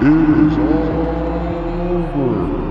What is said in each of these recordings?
is over.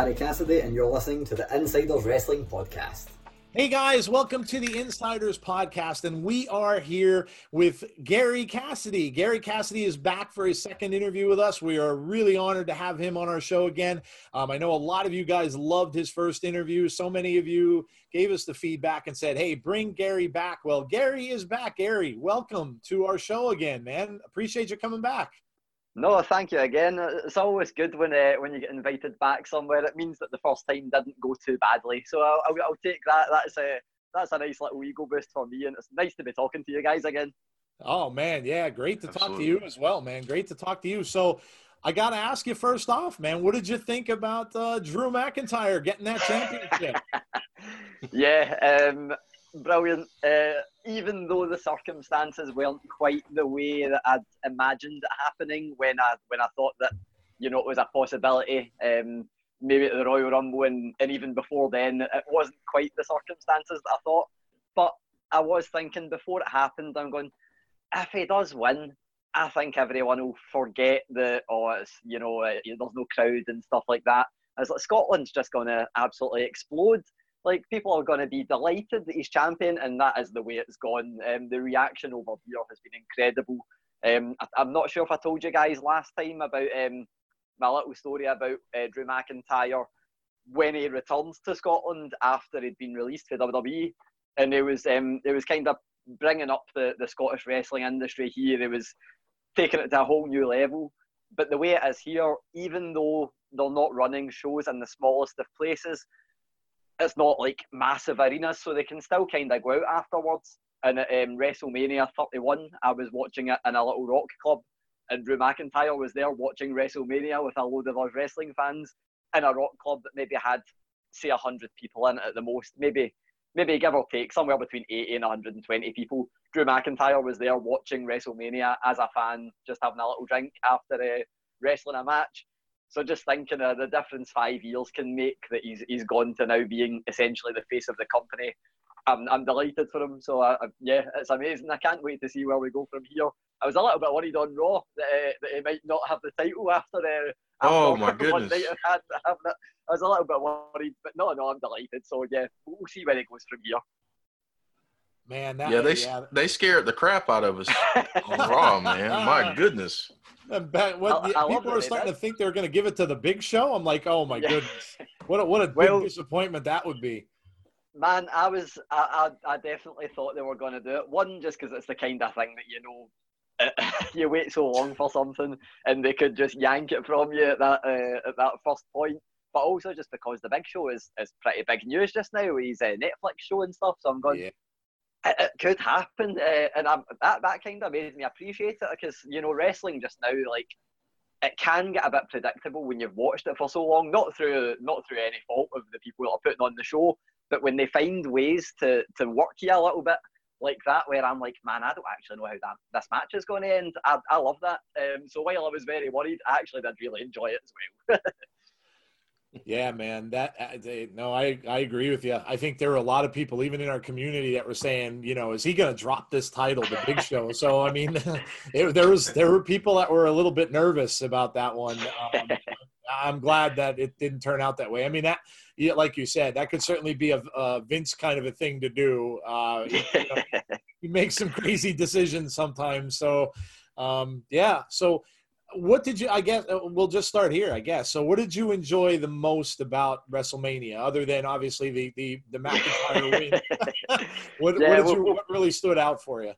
Gary Cassidy, and you're listening to the Insiders Wrestling Podcast. Hey guys, welcome to the Insiders Podcast, and we are here with Gary Cassidy. Gary Cassidy is back for his second interview with us. We are really honored to have him on our show again. Um, I know a lot of you guys loved his first interview. So many of you gave us the feedback and said, "Hey, bring Gary back." Well, Gary is back. Gary, welcome to our show again, man. Appreciate you coming back. No, thank you again. It's always good when uh, when you get invited back somewhere. It means that the first time didn't go too badly. So I'll, I'll, I'll take that. That's a that's a nice little ego boost for me, and it's nice to be talking to you guys again. Oh man, yeah, great to Absolutely. talk to you as well, man. Great to talk to you. So, I got to ask you first off, man, what did you think about uh, Drew McIntyre getting that championship? yeah, um, brilliant. Uh, even though the circumstances weren't quite the way that I'd imagined it happening when I when I thought that you know it was a possibility. Um, maybe at the Royal Rumble and, and even before then, it wasn't quite the circumstances that I thought. But I was thinking before it happened, I'm going, if he does win, I think everyone will forget that, oh, it's, you know, uh, there's no crowd and stuff like that. As like, Scotland's just going to absolutely explode. Like, people are going to be delighted that he's champion, and that is the way it's gone. Um, the reaction over here has been incredible. Um, I, I'm not sure if I told you guys last time about um, my little story about uh, Drew McIntyre when he returns to Scotland after he'd been released for WWE, and it was um, it was kind of bringing up the, the Scottish wrestling industry here. It was taking it to a whole new level. But the way it is here, even though they're not running shows in the smallest of places, it's not like massive arenas, so they can still kind of go out afterwards. And at um, WrestleMania 31, I was watching it in a little rock club, and Drew McIntyre was there watching WrestleMania with a load of us wrestling fans in a rock club that maybe had, say, 100 people in it at the most, maybe maybe give or take somewhere between 80 and 120 people. Drew McIntyre was there watching WrestleMania as a fan, just having a little drink after uh, wrestling a match. So just thinking of the difference five years can make that he's he's gone to now being essentially the face of the company. I'm, I'm delighted for him. So I, I, yeah, it's amazing. I can't wait to see where we go from here. I was a little bit worried on Raw that, uh, that he might not have the title after uh, Oh, after my one goodness. night had- having. I was a little bit worried, but no, no, I'm delighted. So yeah, we'll see where it goes from here. Man, that, Yeah, they yeah. they scared the crap out of us on Raw, man. My goodness. And back, what, I- the- I people that are starting did. to think they're going to give it to the Big Show. I'm like, oh my Yeah. goodness, what a, what a big Well- disappointment that would be. Man, I was, I, I, I definitely thought they were going to do it. One, just because it's the kind of thing that you know, you wait so long for something, and they could just yank it from you at that uh, at that first point. But also just because the Big Show is, is pretty big news just now. He's a Netflix show and stuff, so I'm going. Yeah. It, it could happen, uh, and I'm, that that kind of made me appreciate it because you know wrestling just now like it can get a bit predictable when you've watched it for so long. Not through not through any fault of the people that are putting on the show, but when they find ways to to work you a little bit like that, where I'm like, man, I don't actually know how that this match is going to end. I, I love that. Um, so while I was very worried, I actually did really enjoy it as well. Yeah, man. That uh, no, I I agree with you. I think there were a lot of people, even in our community, that were saying, you know, is he going to drop this title, the Big Show? So I mean, it, there was there were people that were a little bit nervous about that one. Um, I'm glad that it didn't turn out that way. I mean, that yeah, like you said, that could certainly be a, a Vince kind of a thing to do. Uh, you know, he makes some crazy decisions sometimes. So, um, yeah. So, what did you? I guess uh, we'll just start here. I guess. So, what did you enjoy the most about WrestleMania, other than obviously the the the McIntyre win? what, Yeah, what did well- you? What really stood out for you?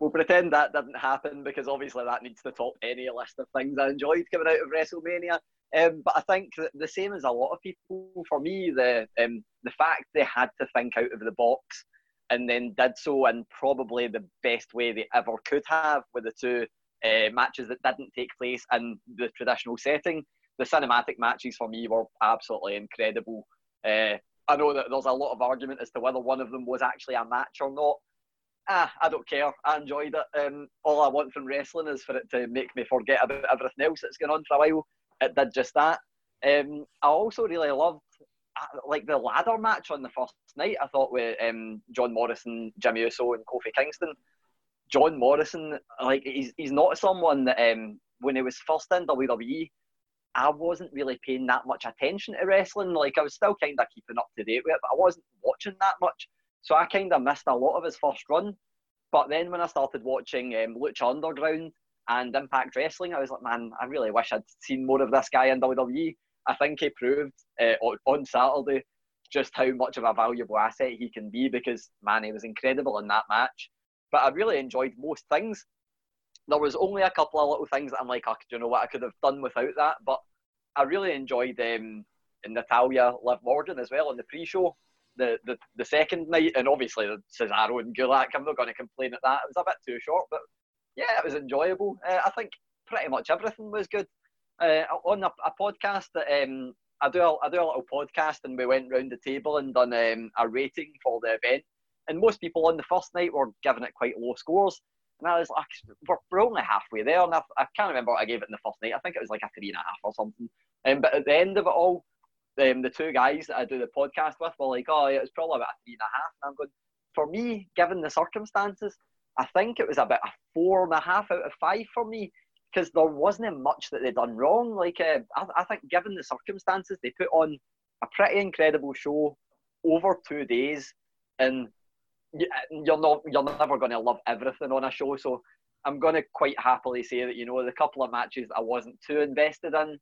We'll pretend that didn't happen because obviously that needs to top any list of things I enjoyed coming out of WrestleMania. Um, but I think that the same as a lot of people, for me, the um, the fact they had to think out of the box and then did so in probably the best way they ever could have with the two uh, matches that didn't take place in the traditional setting. The cinematic matches for me were absolutely incredible. Uh, I know that there's a lot of argument as to whether one of them was actually a match or not. Ah, I don't care. I enjoyed it. Um, all I want from wrestling is for it to make me forget about everything else that's going on for a while. It did just that. Um, I also really loved uh, like the ladder match on the first night. I thought with um, John Morrison, Jimmy Uso, and Kofi Kingston. John Morrison, like he's he's not someone that um, when he was first in WWE, I wasn't really paying that much attention to wrestling. Like I was still kind of keeping up to date with it, but I wasn't watching that much. So I kind of missed a lot of his first run. But then when I started watching um, Lucha Underground and Impact Wrestling, I was like, man, I really wish I'd seen more of this guy in WWE. I think he proved uh, on Saturday just how much of a valuable asset he can be because, man, he was incredible in that match. But I really enjoyed most things. There was only a couple of little things that I'm like, oh, you know what, I could have done without that. But I really enjoyed um, Natalya, Liv Morgan as well on the pre-show. The, the, the second night, and obviously Cesaro and Gulak, I'm not going to complain at that. It was a bit too short, but yeah, it was enjoyable. Uh, I think pretty much everything was good uh, on a, a, podcast that um, I do. A, I do a little podcast, and we went round the table and done um, a rating for the event. And most people on the first night were giving it quite low scores. And I was like, we're, only halfway there. And I, I, can't remember what I gave it in the first night. I think it was like a three and a half or something. Um, but at the end of it all, um, the two guys that I do the podcast with were like, oh, it was probably about a three and a half. And I'm going, for me, given the circumstances, I think it was about a four and a half out of five for me because there wasn't much that they'd done wrong. Like uh, I, I think, given the circumstances, they put on a pretty incredible show over two days, and you're not you're never going to love everything on a show. So I'm going to quite happily say that you know the couple of matches I wasn't too invested in.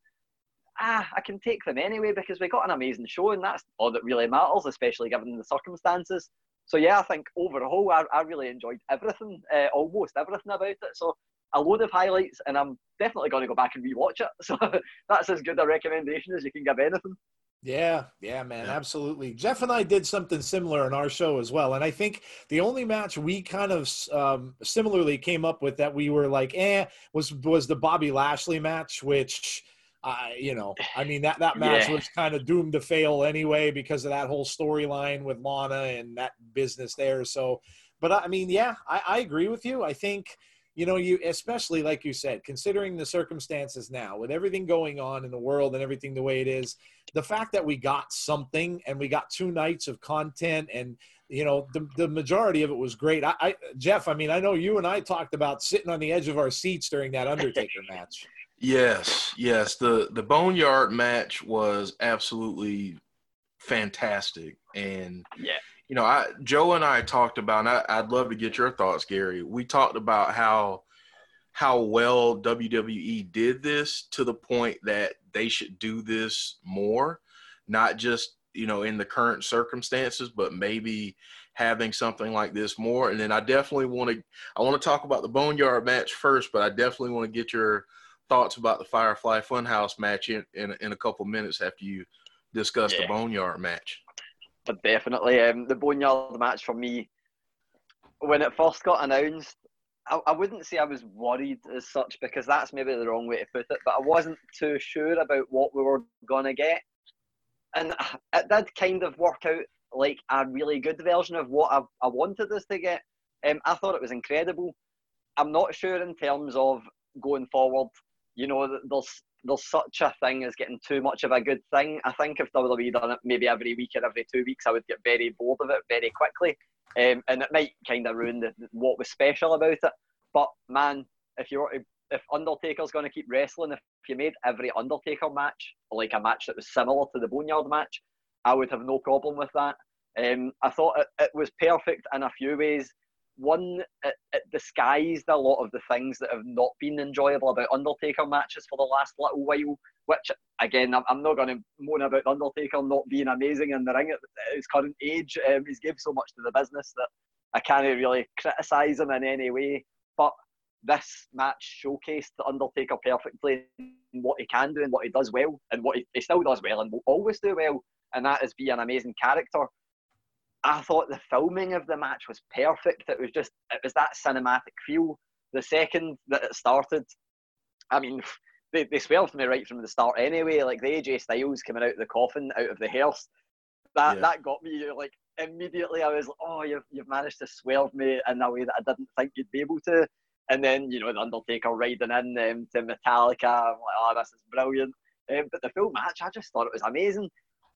Ah, I can take them anyway because we got an amazing show, and that's all that really matters, especially given the circumstances. So yeah, I think overall I, I really enjoyed everything, uh, almost everything about it. So a load of highlights, and I'm definitely going to go back and rewatch it. So that's as good a recommendation as you can give anything. Yeah, yeah, man, absolutely. Jeff and I did something similar in our show as well, and I think the only match we kind of um, similarly came up with that we were like, eh, was was the Bobby Lashley match, which. Uh, you know, I mean that that match yeah. was kind of doomed to fail anyway because of that whole storyline with Lana and that business there. So, but I mean, yeah, I, I agree with you. I think you know, you especially like you said, considering the circumstances now with everything going on in the world and everything the way it is, the fact that we got something and we got two nights of content and you know the, the majority of it was great. I, I Jeff, I mean, I know you and I talked about sitting on the edge of our seats during that Undertaker match. Yes, yes. The the Boneyard match was absolutely fantastic, and yeah, you know, I Joe and I talked about, and I, would love to get your thoughts, Gary. We talked about how how well WWE did this to the point that they should do this more, not just you know in the current circumstances, but maybe having something like this more. And then I definitely want to I want to talk about the Boneyard match first, but I definitely want to get your thoughts about the Firefly Funhouse match in in, in a couple minutes after you discuss yeah. the Boneyard match but definitely um, the Boneyard match for me, when it first got announced, I, I, wouldn't say I was worried as such because that's maybe the wrong way to put it, but I wasn't too sure about what we were gonna get, and it did kind of work out like a really good version of what I, I wanted us to get. Um, I thought it was incredible. I'm not sure in terms of going forward. You know, there's there's such a thing as getting too much of a good thing. I think if WWE done it maybe every week or every two weeks, I would get very bored of it very quickly, um, and it might kind of ruin the, what was special about it. But man, if you're if Undertaker's going to keep wrestling, if you made every Undertaker match like a match that was similar to the Boneyard match, I would have no problem with that. Um, I thought it, it was perfect in a few ways one, it, it, disguised a lot of the things that have not been enjoyable about Undertaker matches for the last little while. Which, again, I'm, I'm not going to moan about Undertaker not being amazing in the ring at, his current age. Um, he's given so much to the business that I can't really criticise him in any way. But this match showcased the Undertaker perfectly in what he can do and what he does well, and what he, he still does well and will always do well, and that is be an amazing character. I thought the filming of the match was perfect. It was just it was that cinematic feel. The second that it started, I mean, they, they swerved me right from the start anyway. Like the AJ Styles coming out of the coffin, out of the hearse, that Yeah. that got me like immediately. I was like, oh, you've you've managed to swerve me in a way that I didn't think you'd be able to. And then you know the Undertaker riding in um, to Metallica. I'm like, oh, this is brilliant. Um, but the full match, I just thought it was amazing.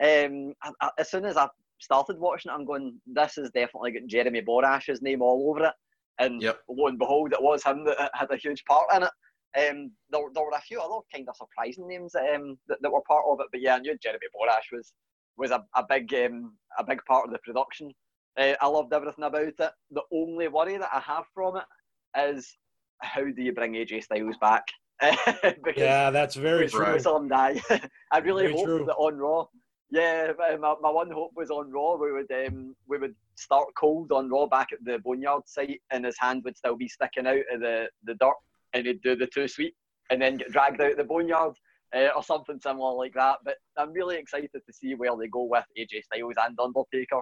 Um, I, I, as soon as I started watching it, I'm going, this is definitely got Jeremy Borash's name all over it. And Yep. lo and behold, it was him that had a huge part in it. Um, there, there were a few other kind of surprising names um, that, that were part of it, but yeah, I knew Jeremy Borash was was a, a big um, a big part of the production. Uh, I loved everything about it. The only worry that I have from it is how do you bring AJ Styles back? because Yeah, that's very true. Right. was on die. I really Very hope true. that on Raw. Yeah, my, my one hope was on Raw. We would um, we would start cold on Raw back at the Boneyard site, and his hand would still be sticking out of the, the dirt, and he'd do the two sweep, and then get dragged out the Boneyard. Uh, or something similar like that, but I'm really excited to see where they go with AJ Styles and Undertaker,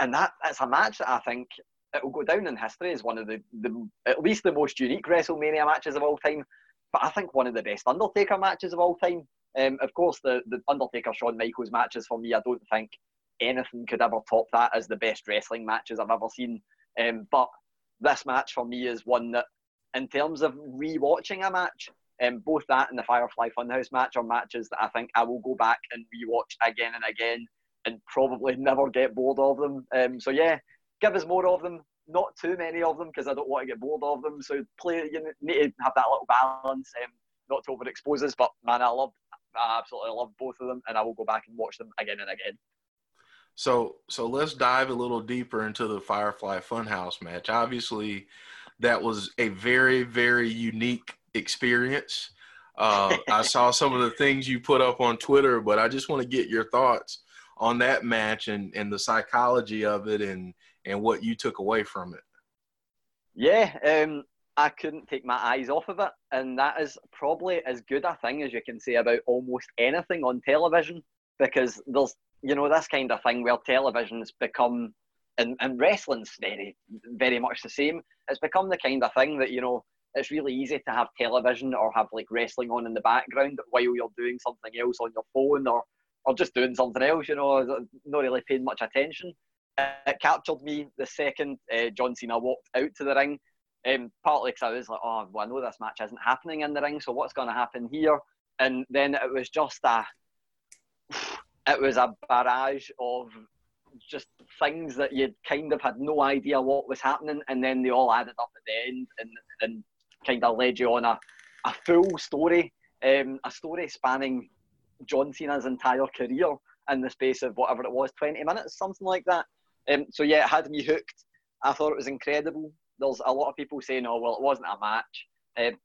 and that that's a match that I think it will go down in history as one of the, the at least the most unique WrestleMania matches of all time but I think one of the best Undertaker matches of all time. Um, of course, the, the Undertaker Shawn Michaels matches for me, I don't think anything could ever top that as the best wrestling matches I've ever seen. Um, but this match for me is one that, in terms of rewatching a match, um, both that and the Firefly Funhouse match are matches that I think I will go back and rewatch again and again and probably never get bored of them. Um, so yeah, give us more of them. Not too many of them because I don't want to get bored of them. So play, you need to have that little balance, um, not to overexpose us. But man, I love, I absolutely love both of them, and I will go back and watch them again and again. So so let's dive a little deeper into the Firefly Funhouse match. Obviously, that was a very very unique experience. Uh, I saw some of the things you put up on Twitter, but I just want to get your thoughts on that match and, and the psychology of it and and what you took away from it. Yeah, um, I couldn't take my eyes off of it, and that is probably as good a thing as you can say about almost anything on television, because there's you know this kind of thing where television's become, and, and wrestling's very very much the same. It's become the kind of thing that you know it's really easy to have television or have like wrestling on in the background while you're doing something else on your phone or or just doing something else, you know, not really paying much attention. It captured me the second uh, John Cena walked out to the ring. Um, partly because I was like, oh, well, I know this match isn't happening in the ring, so what's going to happen here? And then it was just a, it was a barrage of just things that you kind of had no idea what was happening, and then they all added up at the end and and kind of led you on a, a full story, um, a story spanning John Cena's entire career in the space of whatever it was, 20 minutes, something like that. Um, so yeah, it had me hooked. I thought it was incredible. There's a lot of people saying, "Oh, well, it wasn't a match." Um,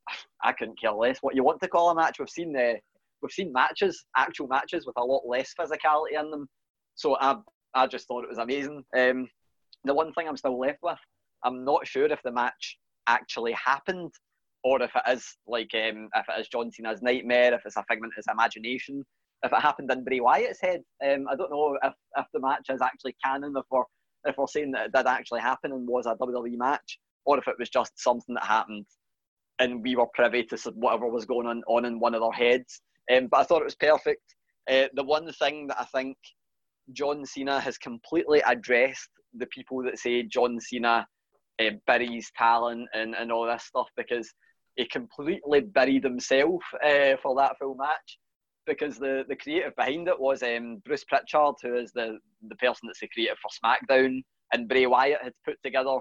I couldn't care less what you want to call a match. We've seen the we've seen matches, actual matches with a lot less physicality in them. So I I just thought it was amazing. Um, the one thing I'm still left with, I'm not sure if the match actually happened or if it is like um, if it is John Cena's nightmare, if it's a figment of his imagination, if it happened in Bray Wyatt's head. Um, I don't know if, if the match is actually canon, if we're if we're saying that it did actually happen and was a WWE match, or if it was just something that happened and we were privy to whatever was going on on in one of their heads. Um, but I thought it was perfect. Uh, the one thing that I think John Cena has completely addressed the people that say John Cena uh, buries talent and, and all this stuff because he completely buried himself uh, for that full match because the, the creative behind it was um, Bruce Pritchard, who is the, the person that's the creative for SmackDown, and Bray Wyatt had put together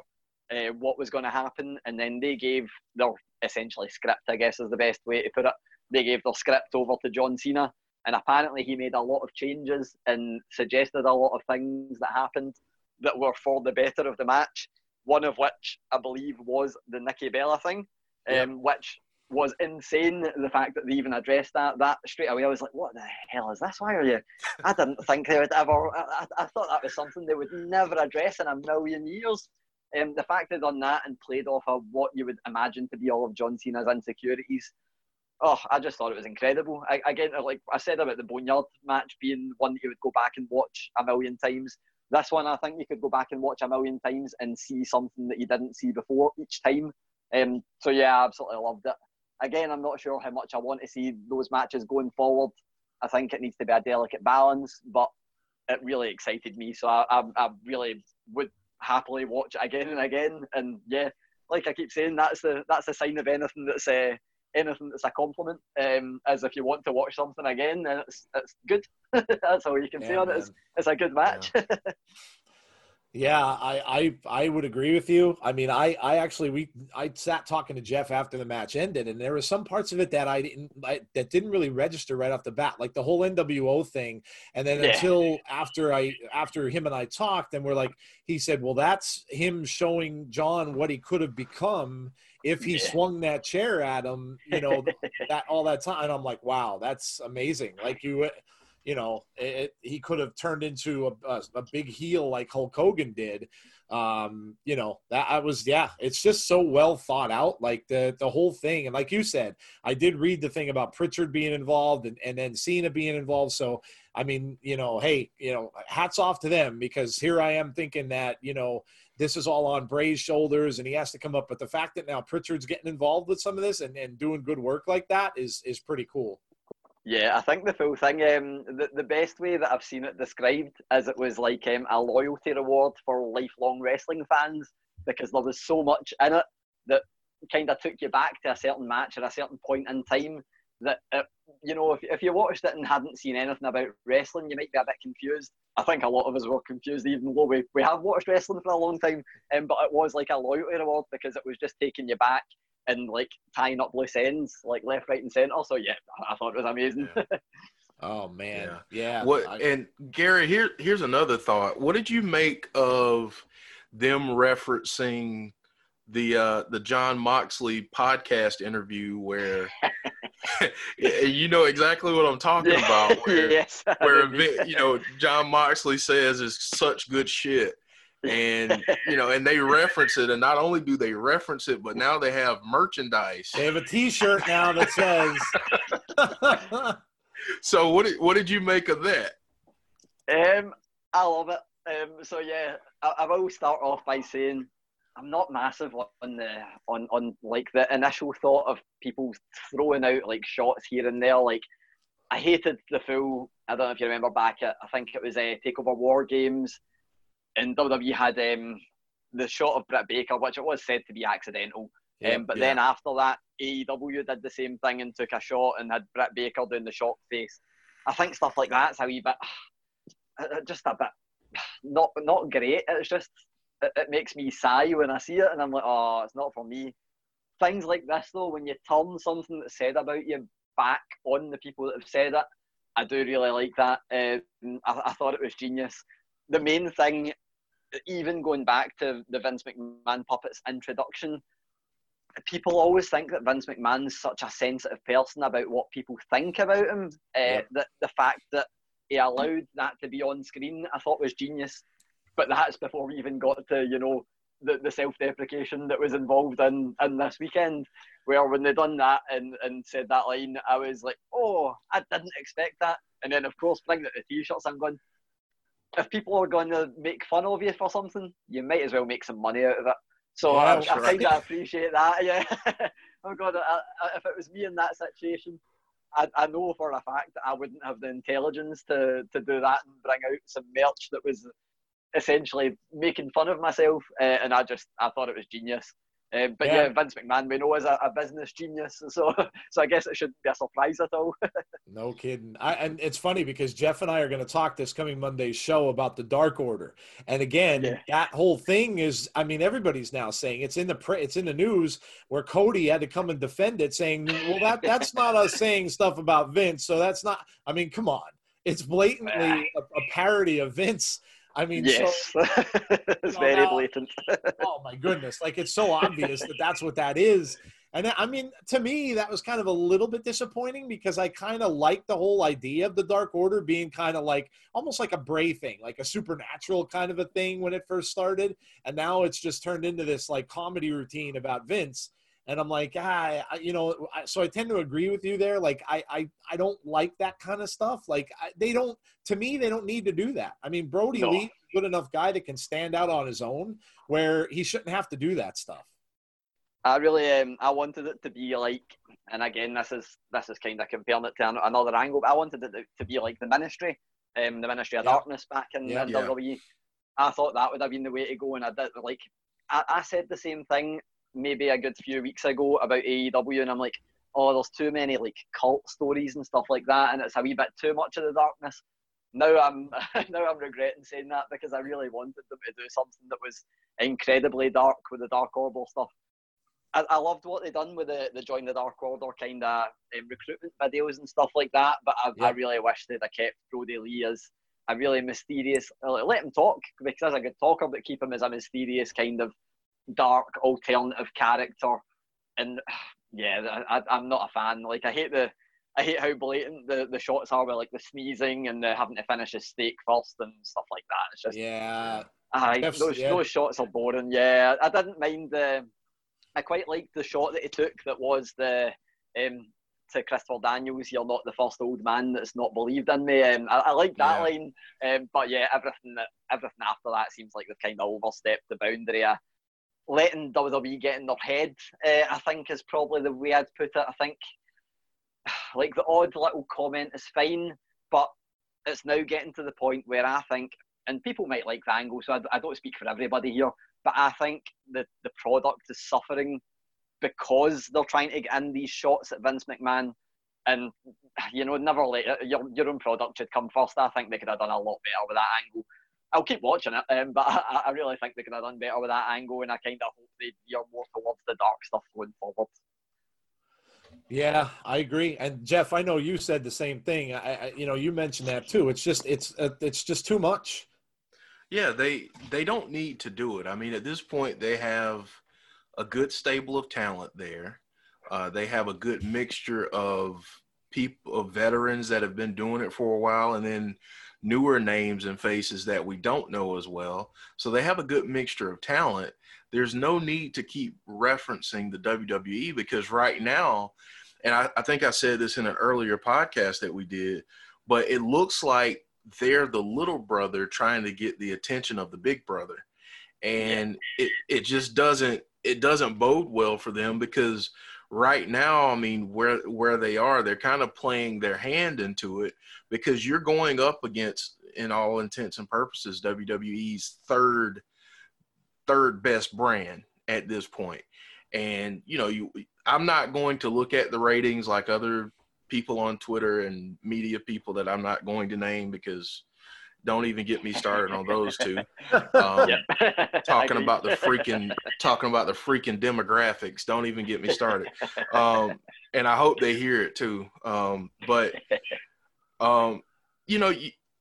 uh, what was going to happen, and then they gave their essentially script, I guess is the best way to put it. They gave their script over to John Cena, and apparently he made a lot of changes and suggested a lot of things that happened that were for the better of the match. One of which I believe was the Nikki Bella thing, um, which was insane. The fact that they even addressed that that straight away, I was like, "What the hell is this? Why are you?" I didn't think they would ever. I, I, I thought that was something they would never address in a million years. Um, the fact they done that and played off of what you would imagine to be all of John Cena's insecurities. Oh, I just thought it was incredible. I, again, like I said about the Boneyard match being one that you would go back and watch a million times. This one, I think you could go back and watch a million times and see something that you didn't see before each time. Um, so yeah, I absolutely loved it. Again, I'm not sure how much I want to see those matches going forward. I think it needs to be a delicate balance, but it really excited me. So I, I, I really would happily watch it again and again. And yeah, like I keep saying, that's the that's a sign of anything that's uh, anything that's a compliment. Um, as if you want to watch something again, then it's it's good. that's all you can Yeah, say on it. It's, it's a good match. Yeah, I, I I would agree with you. I mean, I I actually we I sat talking to Jeff after the match ended, and there were some parts of it that I didn't I, that didn't really register right off the bat, like the whole NWO thing. And then Yeah. until after I after him and I talked, and we're like, he said, well, that's him showing John what he could have become if he Yeah. swung that chair at him, you know, that all that time. And I'm like, wow, that's amazing. Like you, you know, it, he could have turned into a, a, a big heel like Hulk Hogan did. Um, you know, that I was, yeah, it's just so well thought out, like the the whole thing. And like you said, I did read the thing about Pritchard being involved and, and then Cena being involved. So I mean, you know, hey, you know, hats off to them because here I am thinking that, you know, this is all on Bray's shoulders and he has to come up. But the fact that now Pritchard's getting involved with some of this and, and doing good work like that is is pretty cool. Yeah, I think the full thing, um, the, the best way that I've seen it described is it was like um, a loyalty reward for lifelong wrestling fans because there was so much in it that kind of took you back to a certain match at a certain point in time that, it, you know, if, if you watched it and hadn't seen anything about wrestling, you might be a bit confused. I think a lot of us were confused, even though we, we have watched wrestling for a long time, um, but it was like a loyalty reward because it was just taking you back and like tying up loose ends, like left, right, and centre. So yeah, I, I thought it was amazing. Oh man. Yeah. What I- and Gary, here here's another thought. What did you make of them referencing the uh the Jon Moxley podcast interview where you know exactly what I'm talking about where, yes. where you know Jon Moxley says is such good shit and you know and they reference it and not only do they reference it but now they have merchandise they have a T-shirt now that says. so what did, what did you make of that Um, I love it. Um, so yeah, I, I will start off by saying I'm not massive on the on on like the initial thought of people throwing out like shots here and there. Like I hated the full. I don't know if you remember back at I think it was a uh, Takeover War Games, and WWE had um the shot of Britt Baker, which it was said to be accidental. um, but yeah. then after that, AEW did the same thing and took a shot and had Britt Baker doing the shock face. I think stuff like that's a wee bit, uh, just a bit not not great. It's just it, it makes me sigh when I see it, and I'm like, oh, it's not for me. Things like this though, when you turn something that's said about you back on the people that have said it, I do really like that. Um, I, I thought it was genius. The main thing, even going back to the Vince McMahon puppets introduction, people always think that Vince McMahon's such a sensitive person about what people think about him. Uh, Yep. That the fact that he allowed that to be on screen, I thought was genius. But that's before we even got to you know the, the self-deprecation that was involved in in this weekend. Where when they done that and, and said that line, I was like, oh, I didn't expect that. And then of course bringing out the t-shirts, I'm going. If people are going to make fun of you for something, you might as well make some money out of it. So Yeah, I, I right. kind of appreciate that. Yeah. oh God, I, I, if it was me in that situation, I, I know for a fact that I wouldn't have the intelligence to, to do that and bring out some merch that was essentially making fun of myself. Uh, and I just I thought it was genius. Uh, but yeah. Yeah. Vince McMahon we know is a, a business genius, so so I guess it shouldn't be a surprise at all. No kidding. I, and it's funny because Jeff and I are going to talk this coming Monday's show about the Dark Order. And again, Yeah. that whole thing is, I mean, everybody's now saying it's in the pre- it's in the news where Cody had to come and defend it, saying, "Well, that that's not us saying stuff about Vince, so that's not." I mean, come on, it's blatantly a, a parody of Vince. I mean, so yes, it's No, very no. blatant. oh my goodness like it's so obvious that that's what that is and i mean to me that was kind of a little bit disappointing because i kind of like the whole idea of the dark order being kind of like almost like a bray thing like a supernatural kind of a thing when it first started and now it's just turned into this like comedy routine about vince and i'm like ah, I, you know I, so i tend to agree with you there like i i, I don't like that kind of stuff like I, they don't to me they don't need to do that i mean brody No. Lee good enough guy that can stand out on his own where he shouldn't have to do that stuff. I really um, I wanted it to be like, and again, this is this is kind of comparing it to an- another angle. But I wanted it to- be like the Ministry, um, the Ministry of Yeah. Darkness back in, Yeah. in Yeah. WWE. I thought that would have been the way to go, and I did like I, I said the same thing maybe a good few weeks ago about AEW, and I'm like, oh, there's too many like cult stories and stuff like that, and it's a wee bit too much of the darkness. Now I'm now I'm regretting saying that because I really wanted them to do something that was incredibly dark with the Dark Order stuff. I, I loved what they done with the, the Join the Dark Order kind of um, recruitment videos and stuff like that, but I, I really wish they'd have kept Brodie Lee as a really mysterious. uh, Let him talk because he's a good talker, but keep him as a mysterious kind of dark alternative character. And yeah, I, I- I'm not a fan. Like I hate the. I hate how blatant the, the shots are with like the sneezing and the having to finish a steak first and stuff like that. It's just Yeah. Aye, those yeah. those shots are boring. Yeah, I didn't mind the. I quite liked the shot that he took. That was the um, to Christopher Daniels. You're not the first old man that's not believed in me. Um, I, I like that Yeah. line. Um, but yeah, everything that everything after that seems like they've kind of overstepped the boundary. of letting WWE get in their head, uh, I think, is probably the way I'd put it. I think, like the odd little comment is fine, but it's now getting to the point where I think, and people might like the angle, so I, I don't speak for everybody here, but I think that the product is suffering because they're trying to get in these shots at Vince McMahon. And you know, never let your your own product should come first. I think they could have done a lot better with that angle. I'll keep watching it, um, but I, I really think they could have done better with that angle, and I kind of hope they veer more towards the dark stuff going forward. Yeah, I agree. And Jeff, I know you said the same thing. I, I you know, you mentioned that too. It's just it's uh, it's just too much. Yeah, they they don't need to do it. I mean, at this point, they have a good stable of talent there. Uh, they have a good mixture of people, of veterans that have been doing it for a while, and then newer names and faces that we don't know as well. So they have a good mixture of talent. There's no need to keep referencing the WWE because right now, and I, I think I said this in an earlier podcast that we did, but it looks like they're the little brother trying to get the attention of the big brother and it, it just doesn't it doesn't bode well for them because right now i mean where where they are they're kind of playing their hand into it because you're going up against in all intents and purposes wwe's third third best brand at this point. And you know you i'm not going to look at the ratings like other people on Twitter and media people that I'm not going to name because don't even get me started on those two. Um, Talking about the freaking talking about the freaking demographics. Don't even get me started. Um, and I hope they hear it too. Um, but um, you know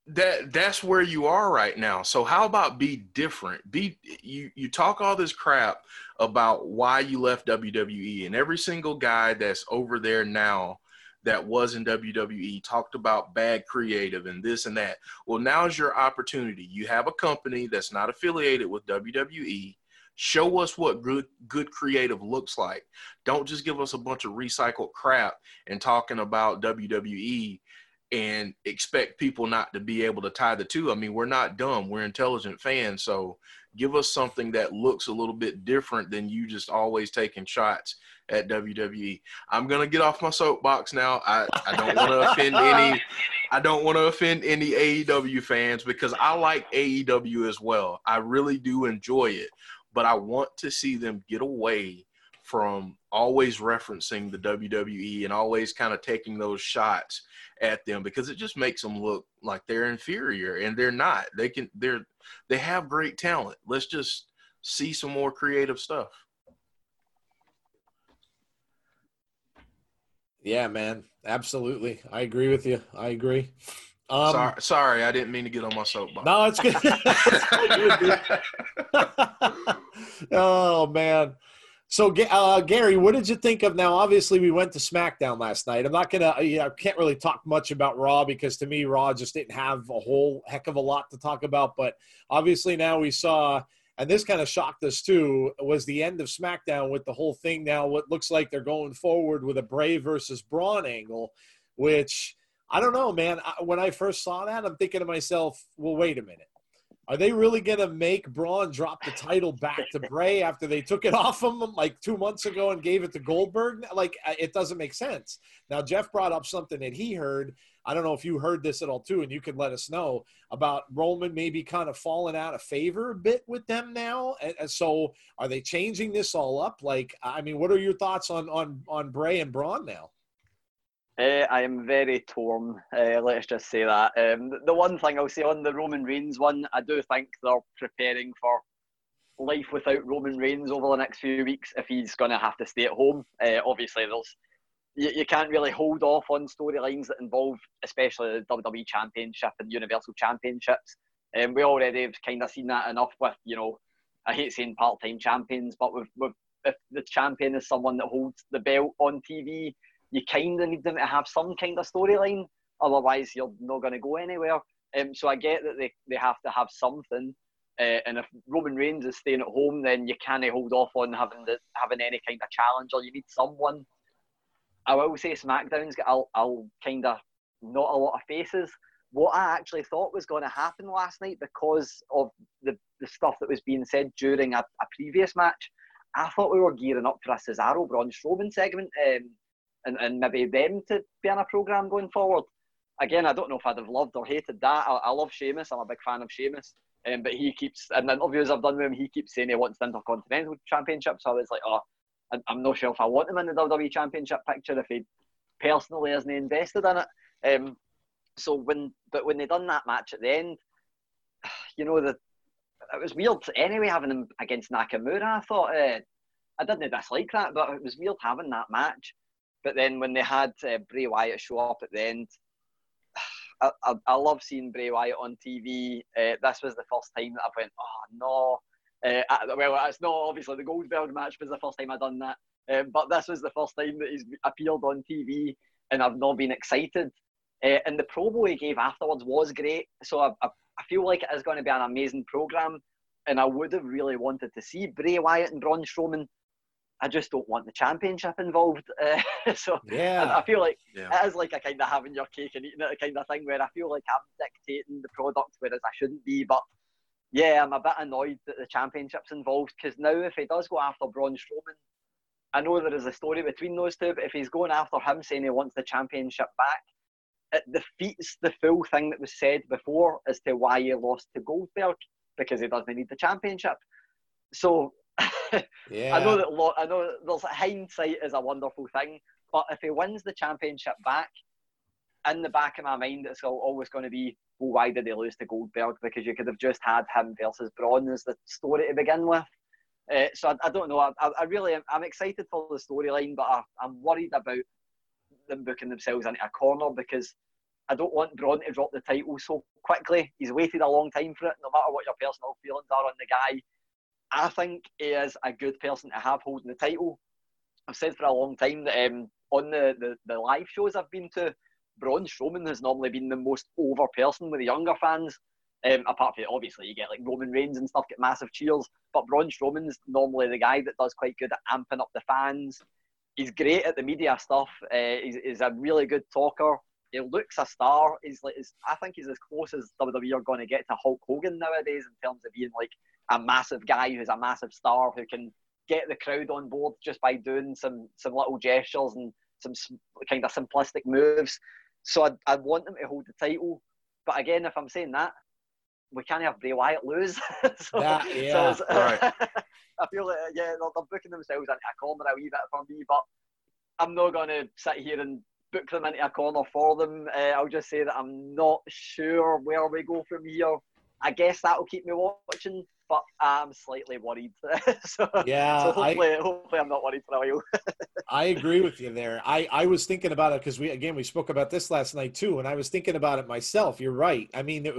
that that's where you are right now. So how about be different? Be you you talk all this crap about why you left WWE, and every single guy that's over there now that was in WWE talked about bad creative and this and that. Well, now's your opportunity. You have a company that's not affiliated with WWE. Show us what good good creative looks like. Don't just give us a bunch of recycled crap and talking about WWE and expect people not to be able to tie the two. I mean, we're not dumb. We're intelligent fans. So give us something that looks a little bit different than you just always taking shots at WWE. I'm gonna get off my soapbox now. I, I don't want to offend any I don't want to offend any AEW fans because I like AEW as well. I really do enjoy it, but I want to see them get away from always referencing the WWE and always kind of taking those shots at them because it just makes them look like they're inferior and they're not. They can they're they have great talent. Let's just see some more creative stuff. Yeah, man. Absolutely. I agree with you. I agree. Um, sorry, sorry, I didn't mean to get on my soapbox. No, it's good. It's good, oh man. So, uh, Gary, what did you think of? Now, obviously, we went to SmackDown last night. I'm not gonna, you know, I can't really talk much about Raw because to me, Raw just didn't have a whole heck of a lot to talk about. But obviously, now we saw, and this kind of shocked us too, was the end of SmackDown with the whole thing. Now, what looks like they're going forward with a Bray versus Braun angle, which I don't know, man. When I first saw that, I'm thinking to myself, well, wait a minute. Are they really going to make Braun drop the title back to Bray after they took it off him like two months ago and gave it to Goldberg? Like, uh, it doesn't make sense. Now, Jeff brought up something that he heard I don't know if you heard this at all too, and you can let us know about Roman maybe kind of falling out of favor a bit with them now. And, and so, are they changing this all up? Like, I mean, what are your thoughts on on on Bray and Braun now? Uh, I am very torn. Uh, let's just say that. Um, the one thing I'll say on the Roman Reigns one, I do think they're preparing for life without Roman Reigns over the next few weeks if he's going to have to stay at home. Uh, obviously, there's you, you can't really hold off on storylines that involve, especially the WWE Championship and Universal Championships. Um, we already have kind of seen that enough with, you know, I hate saying part-time champions, but with, with if the champion is someone that holds the belt on TV, you kind of need them to have some kind of storyline. Otherwise, you're not going to go anywhere. Um, so I get that they, they have to have something. Uh, and if Roman Reigns is staying at home, then you can't hold off on having the, having any kind of challenger. You need someone. I will say SmackDown's got a, a kind of not a lot of faces. What I actually thought was going to happen last night because of the, the stuff that was being said during a, a previous match, I thought we were gearing up for a Cesaro Braun Strowman segment. Um, and, and maybe them to be on a program going forward. Again, I don't know if I'd have loved or hated that. I, I love Sheamus. I'm a big fan of Sheamus. Um, but he keeps, and the interviews I've done with him, he keeps saying he wants the Intercontinental Championship. So I was like, oh, I'm not sure if I want him in the WWE Championship picture if he personally isn't invested in it. Um, so when, but when they done that match at the end, you know, the, it was weird anyway having him against Nakamura. I thought uh, I didn't dislike that, but it was weird having that match. But then when they had uh, Bray Wyatt show up at the end, I, I, I love seeing Bray Wyatt on TV. Uh, this was the first time that I went, oh no. Uh, well, it's not obviously the Goldberg match was the first time I'd done that, um, but this was the first time that he's appeared on TV, and I've not been excited. Uh, and the promo he gave afterwards was great, so I, I, I feel like it is going to be an amazing program, and I would have really wanted to see Bray Wyatt and Braun Strowman I just don't want the championship involved. Uh, so yeah, I, feel like yeah. it is like a kind of having your cake and eating it kind of thing where I feel like I'm dictating the product whereas I shouldn't be. But yeah, I'm a bit annoyed that the championship's involved because now if he does go after Braun Strowman, I know there is a story between those two, but if he's going after him saying he wants the championship back, it defeats the full thing that was said before as to why he lost to Goldberg because he doesn't need the championship. So yeah. I know that lo- I know there's hindsight is a wonderful thing, but if he wins the championship back, in the back of my mind, it's always going to be, well, why did they lose to Goldberg? Because you could have just had him versus Braun as the story to begin with. Uh, so I, I, don't know. I, I really I'm excited for the storyline, but I, I'm worried about them booking themselves into a corner because I don't want Braun to drop the title so quickly. He's waited a long time for it. No matter what your personal feelings are on the guy, I think he is a good person to have holding the title. I've said for a long time that um, on the, the, the live shows I've been to, Braun Strowman has normally been the most over person with the younger fans. Um, apart from it, obviously, you get like Roman Reigns and stuff get massive cheers, but Braun Strowman's normally the guy that does quite good at amping up the fans. He's great at the media stuff. Uh, he's, he's a really good talker. He looks a star. He's like, he's, I think he's as close as WWE are going to get to Hulk Hogan nowadays in terms of being like a massive guy who's a massive star who can get the crowd on board just by doing some some little gestures and some kind of simplistic moves. So I'd, I'd want them to hold the title. But again, if I'm saying that, we can't have Bray Wyatt lose. so, that, yeah, so right. I feel like yeah, they're, they're, booking themselves into a corner a wee bit for me, but I'm not going to sit here and book them into a corner for them. Uh, I'll just say that I'm not sure where we go from here. I guess that will keep me watching but I'm slightly worried. so, yeah, so hopefully, I, hopefully I'm not worried for a while. I agree with you there. I, I was thinking about it because we again we spoke about this last night too, and I was thinking about it myself. You're right. I mean,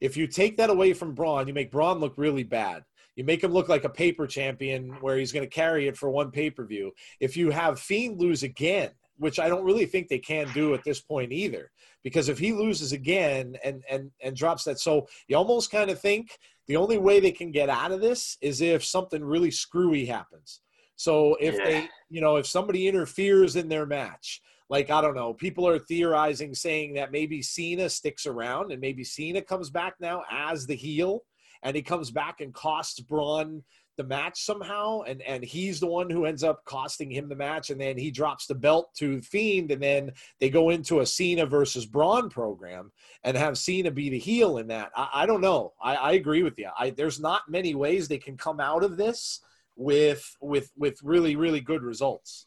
if you take that away from Braun, you make Braun look really bad. You make him look like a paper champion where he's going to carry it for one pay per view. If you have Fiend lose again, which I don't really think they can do at this point either, because if he loses again and and and drops that, so you almost kind of think the only way they can get out of this is if something really screwy happens. So if yeah. they, you know, if somebody interferes in their match, like I don't know, people are theorizing saying that maybe Cena sticks around and maybe Cena comes back now as the heel and he comes back and costs Braun the match somehow, and and he's the one who ends up costing him the match, and then he drops the belt to Fiend, and then they go into a Cena versus Braun program and have Cena be the heel in that. I, I don't know. I, I agree with you. I, there's not many ways they can come out of this with with with really really good results.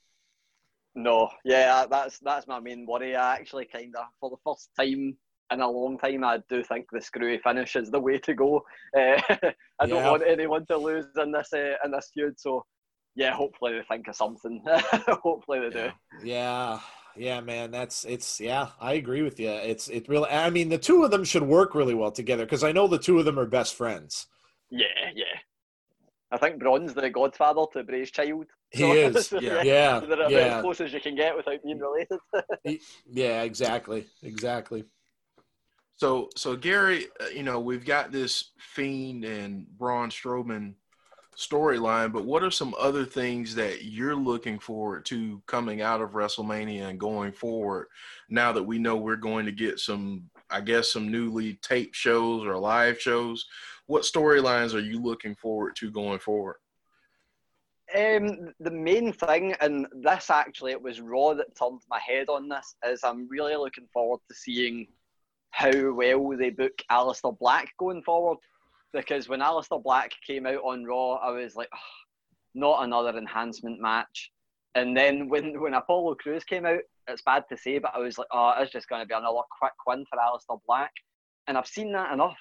No, yeah, that's that's my main worry. I actually kind of, for the first time in a long time, I do think the screwy finish is the way to go. Uh, I don't Yeah. want anyone to lose in this uh, in this feud. So, yeah, hopefully they think of something. hopefully they do. Yeah, yeah, man. That's it's yeah. I agree with you. It's it really. I mean, the two of them should work really well together because I know the two of them are best friends. Yeah, yeah. I think Braun's the godfather to Bray's child. He is. so, yeah. Yeah, yeah, as close as you can get without being related. yeah. Exactly, exactly. So, so Gary, uh, you know, we've got this Fiend and Braun Strowman storyline, but what are some other things that you're looking forward to coming out of WrestleMania and going forward? Now that we know we're going to get some, I guess, some newly taped shows or live shows, what storylines are you looking forward to going forward? Um, the main thing, and this actually, it was Raw that turned my head on this, is I'm really looking forward to seeing how well they book Aleister Black going forward. Because when Aleister Black came out on Raw, I was like, "Ugh, not another enhancement match. And then when, when Apollo Crews came out, it's bad to say, but I was like, oh, it's just going to be another quick win for Aleister Black. And I've seen that enough.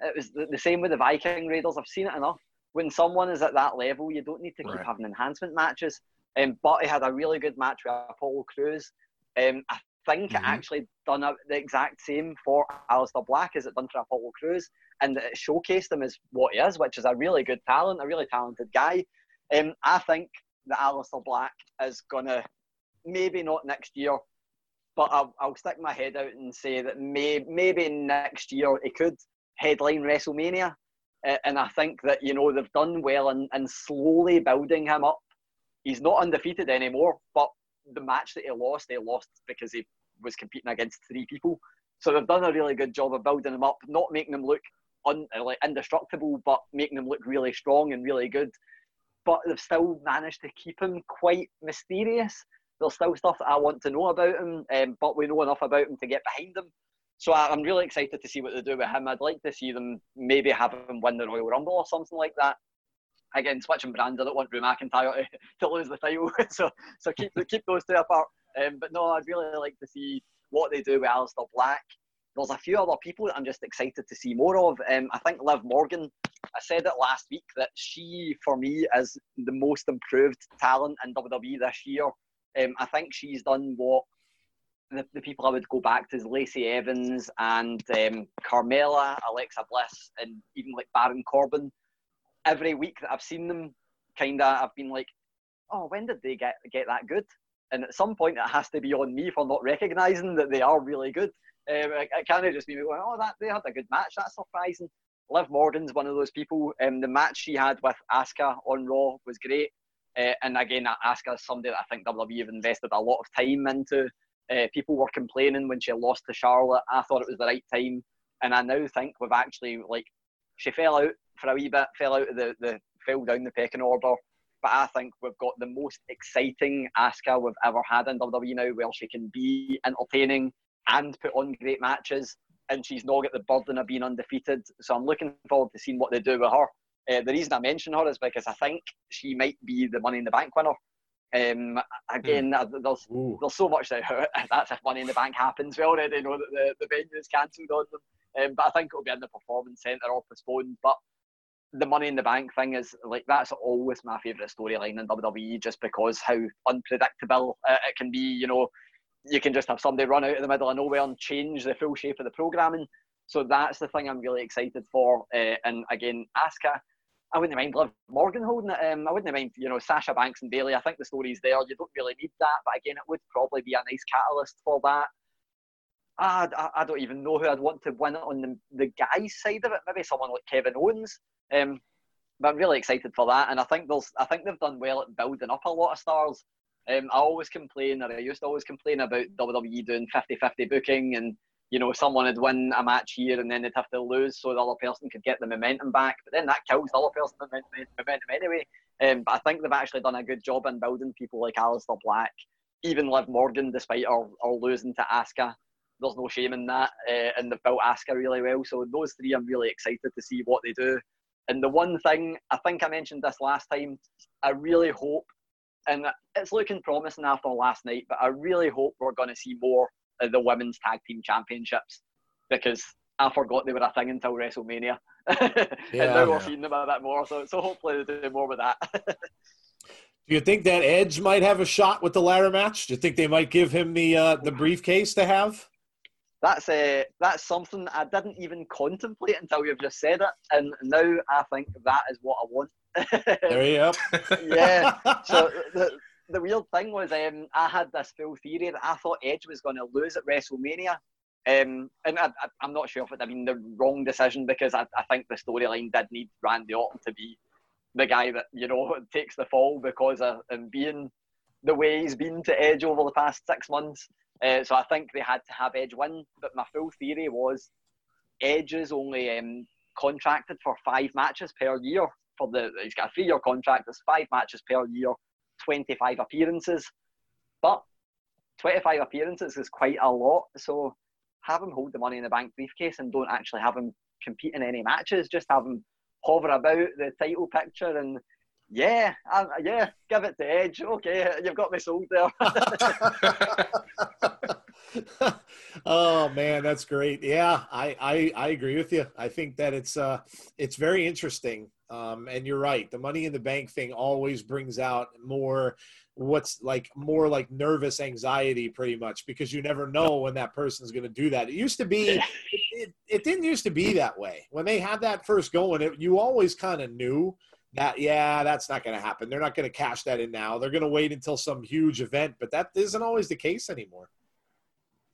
It was the, the same with the Viking Raiders. I've seen it enough when someone is at that level, you don't need to keep Right. having enhancement matches. Um, but he had a really good match with Apollo Crews. Um, I think Mhm. it actually done the exact same for Aleister Black as it done for Apollo Crews, and it showcased him as what he is, which is a really good talent, a really talented guy. Um, I think that Aleister Black is gonna maybe not next year, but I'll, I'll stick my head out and say that may, maybe next year he could headline WrestleMania. Uh, and I think that you know they've done well in, in slowly building him up. He's not undefeated anymore, but the match that he lost, they lost because he was competing against three people. So they've done a really good job of building him up, not making him look un, like indestructible, but making him look really strong and really good. But they've still managed to keep him quite mysterious. There's still stuff that I want to know about him, um, but we know enough about him to get behind him. So I- I'm really excited to see what they do with him. I'd like to see them maybe have him win the Royal Rumble or something like that. Again, switching brands, I don't want Drew McIntyre to, to lose the title, so so keep keep those two apart. Um, but no, I'd really like to see what they do with Aleister Black. There's a few other people that I'm just excited to see more of. Um, I think Liv Morgan. I said it last week that she, for me, is the most improved talent in WWE this year. Um, I think she's done what the, the people I would go back to is Lacey Evans and um, Carmella, Alexa Bliss, and even like Baron Corbin. Every week that I've seen them, kind of, I've been like, oh, when did they get get that good? And at some point, it has to be on me for not recognizing that they are really good. Um, it, it can't just be going, oh, that they had a good match. That's surprising. Liv Morgan's one of those people. Um, the match she had with Asuka on Raw was great. Uh, and again, Asuka is somebody that I think WWE have invested a lot of time into. Uh, people were complaining when she lost to Charlotte. I thought it was the right time, and I now think we've actually like she fell out for a wee bit, fell out of the, the fell down the pecking order. But I think we've got the most exciting Asuka we've ever had in WWE now, where she can be entertaining and put on great matches, and she's not got the burden of being undefeated. So I'm looking forward to seeing what they do with her. Uh, the reason I mention her is because I think she might be the Money in the Bank winner. Um, again, uh, there's Ooh. there's so much that that's if Money in the Bank happens. We already know that the, the venue is cancelled on them, um, but I think it'll be in the Performance Centre or postponed. But the Money in the Bank thing is like that's always my favourite storyline in WWE, just because how unpredictable uh, it can be. You know, you can just have somebody run out of the middle of nowhere and change the full shape of the programming. So that's the thing I'm really excited for. Uh, and again, Asuka. I wouldn't mind Liv Morgan holding it. Um, I wouldn't mind, you know, Sasha Banks and Bayley. I think the story's there. You don't really need that, but again, it would probably be a nice catalyst for that. Ah, I, I don't even know who I'd want to win it on the, the guys' side of it. Maybe someone like Kevin Owens. Um, but I'm really excited for that, and I think there's, I think they've done well at building up a lot of stars. Um, I always complain, or I used to always complain about WWE doing 50-50 booking, and you know, someone would win a match here and then they'd have to lose so the other person could get the momentum back. But then that kills the other person's momentum anyway. Um, but I think they've actually done a good job in building people like Aleister Black, even Liv Morgan, despite our, our losing to Asuka. There's no shame in that, uh, and they've built Asuka really well. So those three, I'm really excited to see what they do. And the one thing I think I mentioned this last time, I really hope, and it's looking promising after last night, but I really hope we're going to see more of the women's tag team championships because I forgot they were a thing until WrestleMania, and now we're seeing them a bit more. So, so hopefully they do more with that. do you think that Edge might have a shot with the ladder match? Do you think they might give him the uh, the briefcase to have? That's uh, that's something I didn't even contemplate until you've just said it, and now I think that is what I want. there you go. yeah. So the, the weird thing was, um, I had this full theory that I thought Edge was going to lose at WrestleMania. Um, and I, am not sure if it had been the wrong decision because I, I think the storyline did need Randy Orton to be the guy that you know takes the fall because of him being the way he's been to Edge over the past six months. Uh, so I think they had to have Edge win. But my full theory was Edge is only um, contracted for five matches per year. For the he's got a three-year contract. It's five matches per year, 25 appearances. But 25 appearances is quite a lot. So have him hold the Money in the Bank briefcase and don't actually have him compete in any matches. Just have him hover about the title picture and yeah, um, yeah, give it to Edge. Okay, you've got me sold there. oh man, that's great. Yeah, I, I I agree with you. I think that it's uh it's very interesting. Um, and you're right. The money in the bank thing always brings out more what's like more like nervous anxiety pretty much because you never know when that person's going to do that it used to be it, it, it, didn't used to be that way when they had that first going it, you always kind of knew that yeah that's not going to happen. They're not going to cash that in now. They're going to wait until some huge event but that isn't always the case anymore.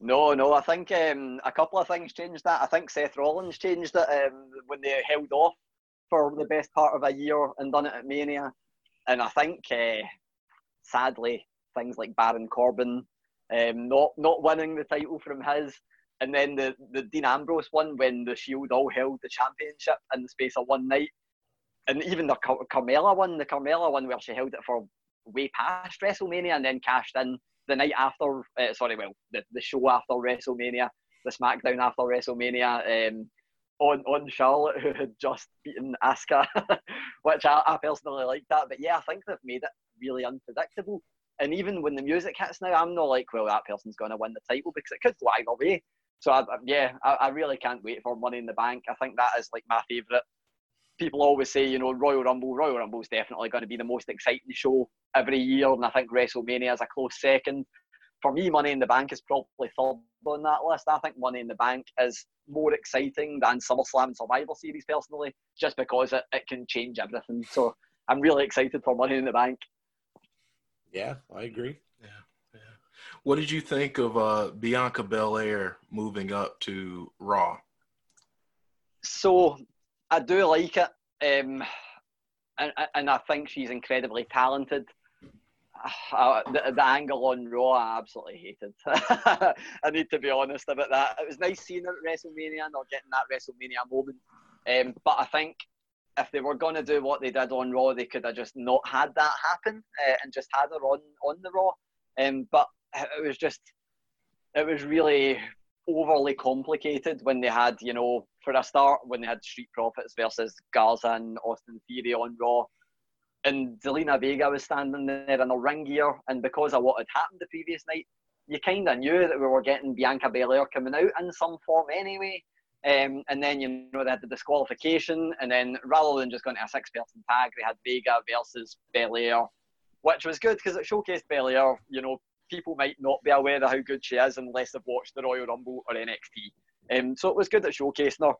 No no i think um, a couple of things changed that. I think seth rollins changed it um, when they held off for the best part of a year and done it at mania. And i think uh, sadly things like baron corbin um, not not winning the title from his and then the, the Dean Ambrose one when the Shield all held the championship in the space of one night and even the Car- Carmella one, the Carmella one where she held it for way past WrestleMania and then cashed in the night after. Uh, sorry, well, the, the show after WrestleMania, the SmackDown after WrestleMania. Um, on, on Charlotte, who had just beaten Asuka, which I, I personally like that. But yeah, I think they've made it really unpredictable. And even when the music hits now, I'm not like, well, that person's going to win the title because it could go either way. So I, yeah, I, I, really can't wait for Money in the Bank. I think that is like my favourite people always say, you know, Royal Rumble. Royal Rumble is definitely going to be the most exciting show every year, and I think WrestleMania is a close second. For me, Money in the Bank is probably third on that list. I think Money in the Bank is more exciting than SummerSlam and Survivor Series, personally, just because it, it can change everything. So I'm really excited for Money in the Bank. Yeah, I agree. Yeah, yeah. What did you think of uh, Bianca Belair moving up to Raw? So I do like it, um, and and I think she's incredibly talented. Uh, the, the, angle on Raw, I absolutely hated. I need to be honest about that. It was nice seeing her at WrestleMania not getting that WrestleMania moment. Um, but I think if they were going to do what they did on Raw, they could have just not had that happen uh, and just had her on on the Raw. Um, but it was just, it was really overly complicated when they had, you know, for a start, when they had Street Profits versus Garza and Austin Theory on Raw. And Zelina Vega was standing there in a ring gear, and because of what had happened the previous night, you kind of knew that we were getting Bianca Belair coming out in some form anyway. Um, and then you know they had the disqualification, and then rather than just going to a six-person tag, they had Vega versus Belair, which was good because it showcased Belair, you know, people might not be aware of how good she is unless they've watched the Royal Rumble or NXT. Um, so it was good at showcasing her.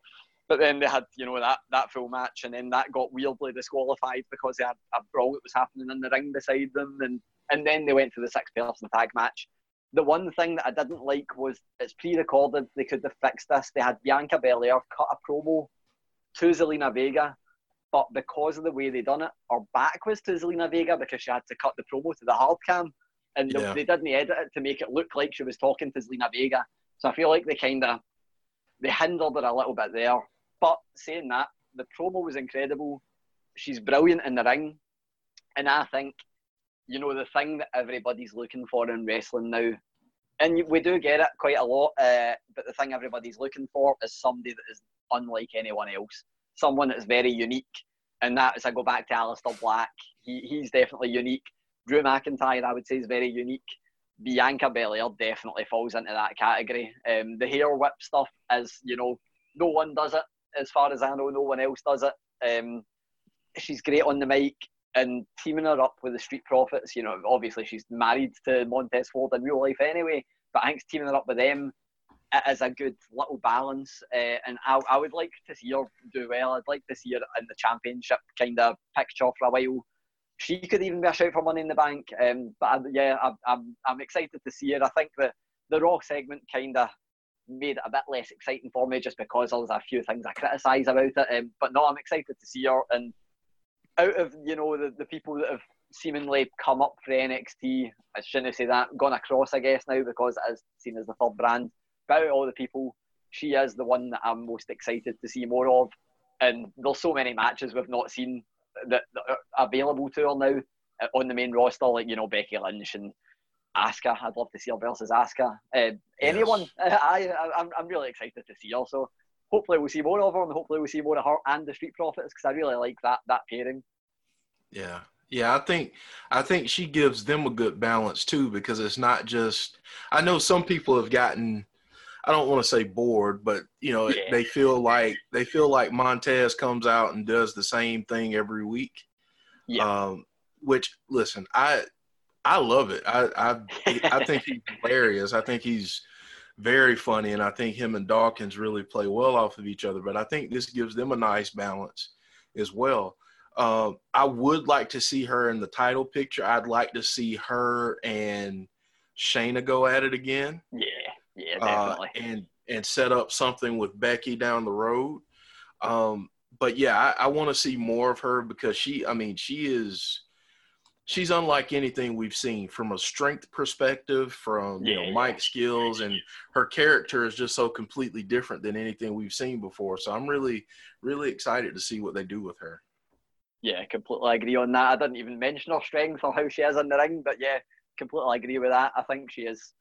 But then they had, you know, that, that full match, and then that got weirdly disqualified because they had a brawl that was happening in the ring beside them, and, and then they went to the six-person tag match. The one thing that I didn't like was it's pre-recorded. They could have fixed this. They had Bianca Belair cut a promo to Zelina Vega, but because of the way they done it, her back was to Zelina Vega because she had to cut the promo to the hard cam and yeah. they, they, didn't edit it to make it look like she was talking to Zelina Vega. So I feel like they kind of they hindered her a little bit there. But saying that, the promo was incredible. She's brilliant in the ring, and I think you know the thing that everybody's looking for in wrestling now, and we do get it quite a lot. Uh, but the thing everybody's looking for is somebody that is unlike anyone else, someone that's very unique. And that is, I go back to Aleister Black. He, he's definitely unique. Drew McIntyre, I would say, is very unique. Bianca Belair definitely falls into that category. Um, the hair whip stuff is, you know, no one does it as far as I know. No one else does it. Um, she's great on the mic and teaming her up with the Street Profits. You know, obviously she's married to Montez Ford in real life anyway, but I think teaming her up with them is a good little balance. Uh, and I, I would like to see her do well. I'd like to see her in the championship kind of picture for a while she could even be a shout for Money in the Bank. Um, but I, yeah, I, I'm I'm excited to see her. I think the the Raw segment kind of made it a bit less exciting for me just because there's a few things I criticise about it. Um, but no, I'm excited to see her. And out of you know the, the people that have seemingly come up for NXT, I shouldn't say that, gone across I guess now because it is seen as the third brand. But all the people, she is the one that I'm most excited to see more of. And there's so many matches we've not seen that, that are available to her now uh, on the main roster, like you know Becky Lynch and Asuka. I'd love to see her versus Asuka. Uh, anyone, yes. I, I I'm I'm really excited to see her. So hopefully we'll see more of her, and hopefully we'll see more of her and the Street Profits because I really like that that pairing. Yeah, yeah, I think I think she gives them a good balance too because it's not just. I know some people have gotten I don't want to say bored, but you know, yeah. they feel like they feel like Montez comes out and does the same thing every week. Yeah. Um, which listen, I I love it. I I I think he's hilarious. I think he's very funny, and I think him and Dawkins really play well off of each other. But I think this gives them a nice balance as well. Um, I would like to see her in the title picture. I'd like to see her and Shayna go at it again. Yeah. Yeah, uh, definitely. Uh, and and set up something with Becky down the road. Um, but yeah, I, I want to see more of her because she, I mean, she is, she's unlike anything we've seen from a strength perspective, from yeah, you know, mic skills, and her character is just so completely different than anything we've seen before. So I'm really, really excited to see what they do with her. Yeah, completely agree on that. I didn't even mention her strength or how she is in the ring, but yeah, completely agree with that. I think she is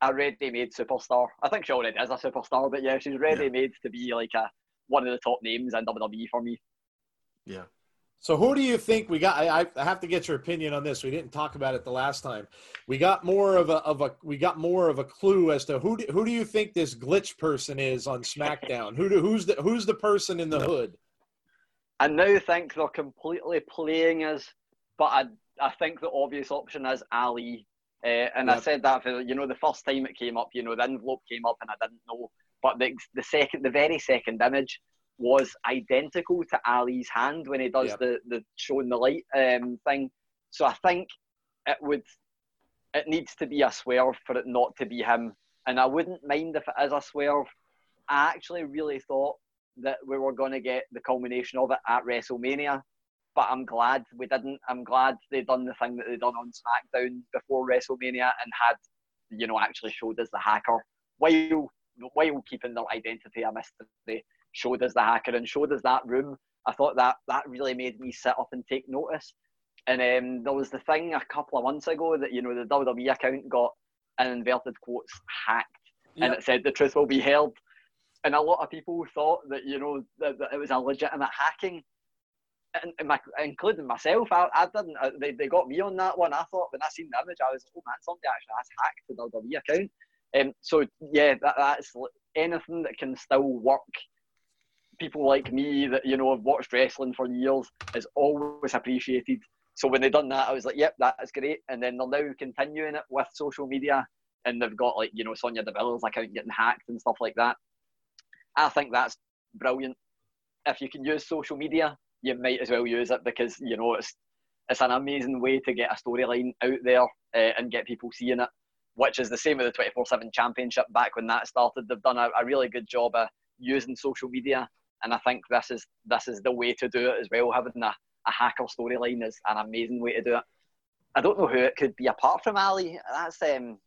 a ready-made superstar. I think she already is a superstar, but yeah, she's ready-made yeah. to be like a one of the top names in WWE for me. Yeah. So who do you think we got? I, I have to get your opinion on this. We didn't talk about it the last time. We got more of a of a we got more of a clue as to who do, who do you think this glitch person is on SmackDown? who do, who's the who's the person in the hood? I now think they're completely playing us, but I I think the obvious option is Ali uh, and yep. I said that for you know the first time it came up, you know the envelope came up and I didn't know, but the the second, the very second image was identical to Ali's hand when he does yep. the the showing the light um, thing. So I think it would it needs to be a swerve for it not to be him, and I wouldn't mind if it is a swerve. I actually really thought that we were going to get the culmination of it at WrestleMania but I'm glad we didn't. I'm glad they done the thing that they done on SmackDown before WrestleMania and had, you know, actually showed us the hacker while while keeping their identity a mystery. Showed us the hacker and showed us that room. I thought that that really made me sit up and take notice. And um, there was the thing a couple of months ago that you know the WWE account got in inverted quotes hacked, yep. and it said the truth will be held. And a lot of people thought that you know that, that it was a legitimate hacking and my, including myself, I, I didn't. I, they, they got me on that one. I thought when I seen the image, I was, oh man, somebody actually has hacked the WWE account. Um, so yeah, that, that's anything that can still work. People like me that you know have watched wrestling for years is always appreciated. So when they done that, I was like, yep, that's great. And then they're now continuing it with social media, and they've got like you know Sonya Deville's account getting hacked and stuff like that. I think that's brilliant. If you can use social media you might as well use it because you know it's it's an amazing way to get a storyline out there uh, and get people seeing it. Which is the same with the twenty four seven championship back when that started. They've done a, a really good job of using social media, and I think this is this is the way to do it as well. Having a, a hacker storyline is an amazing way to do it. I don't know who it could be apart from Ali. That's um,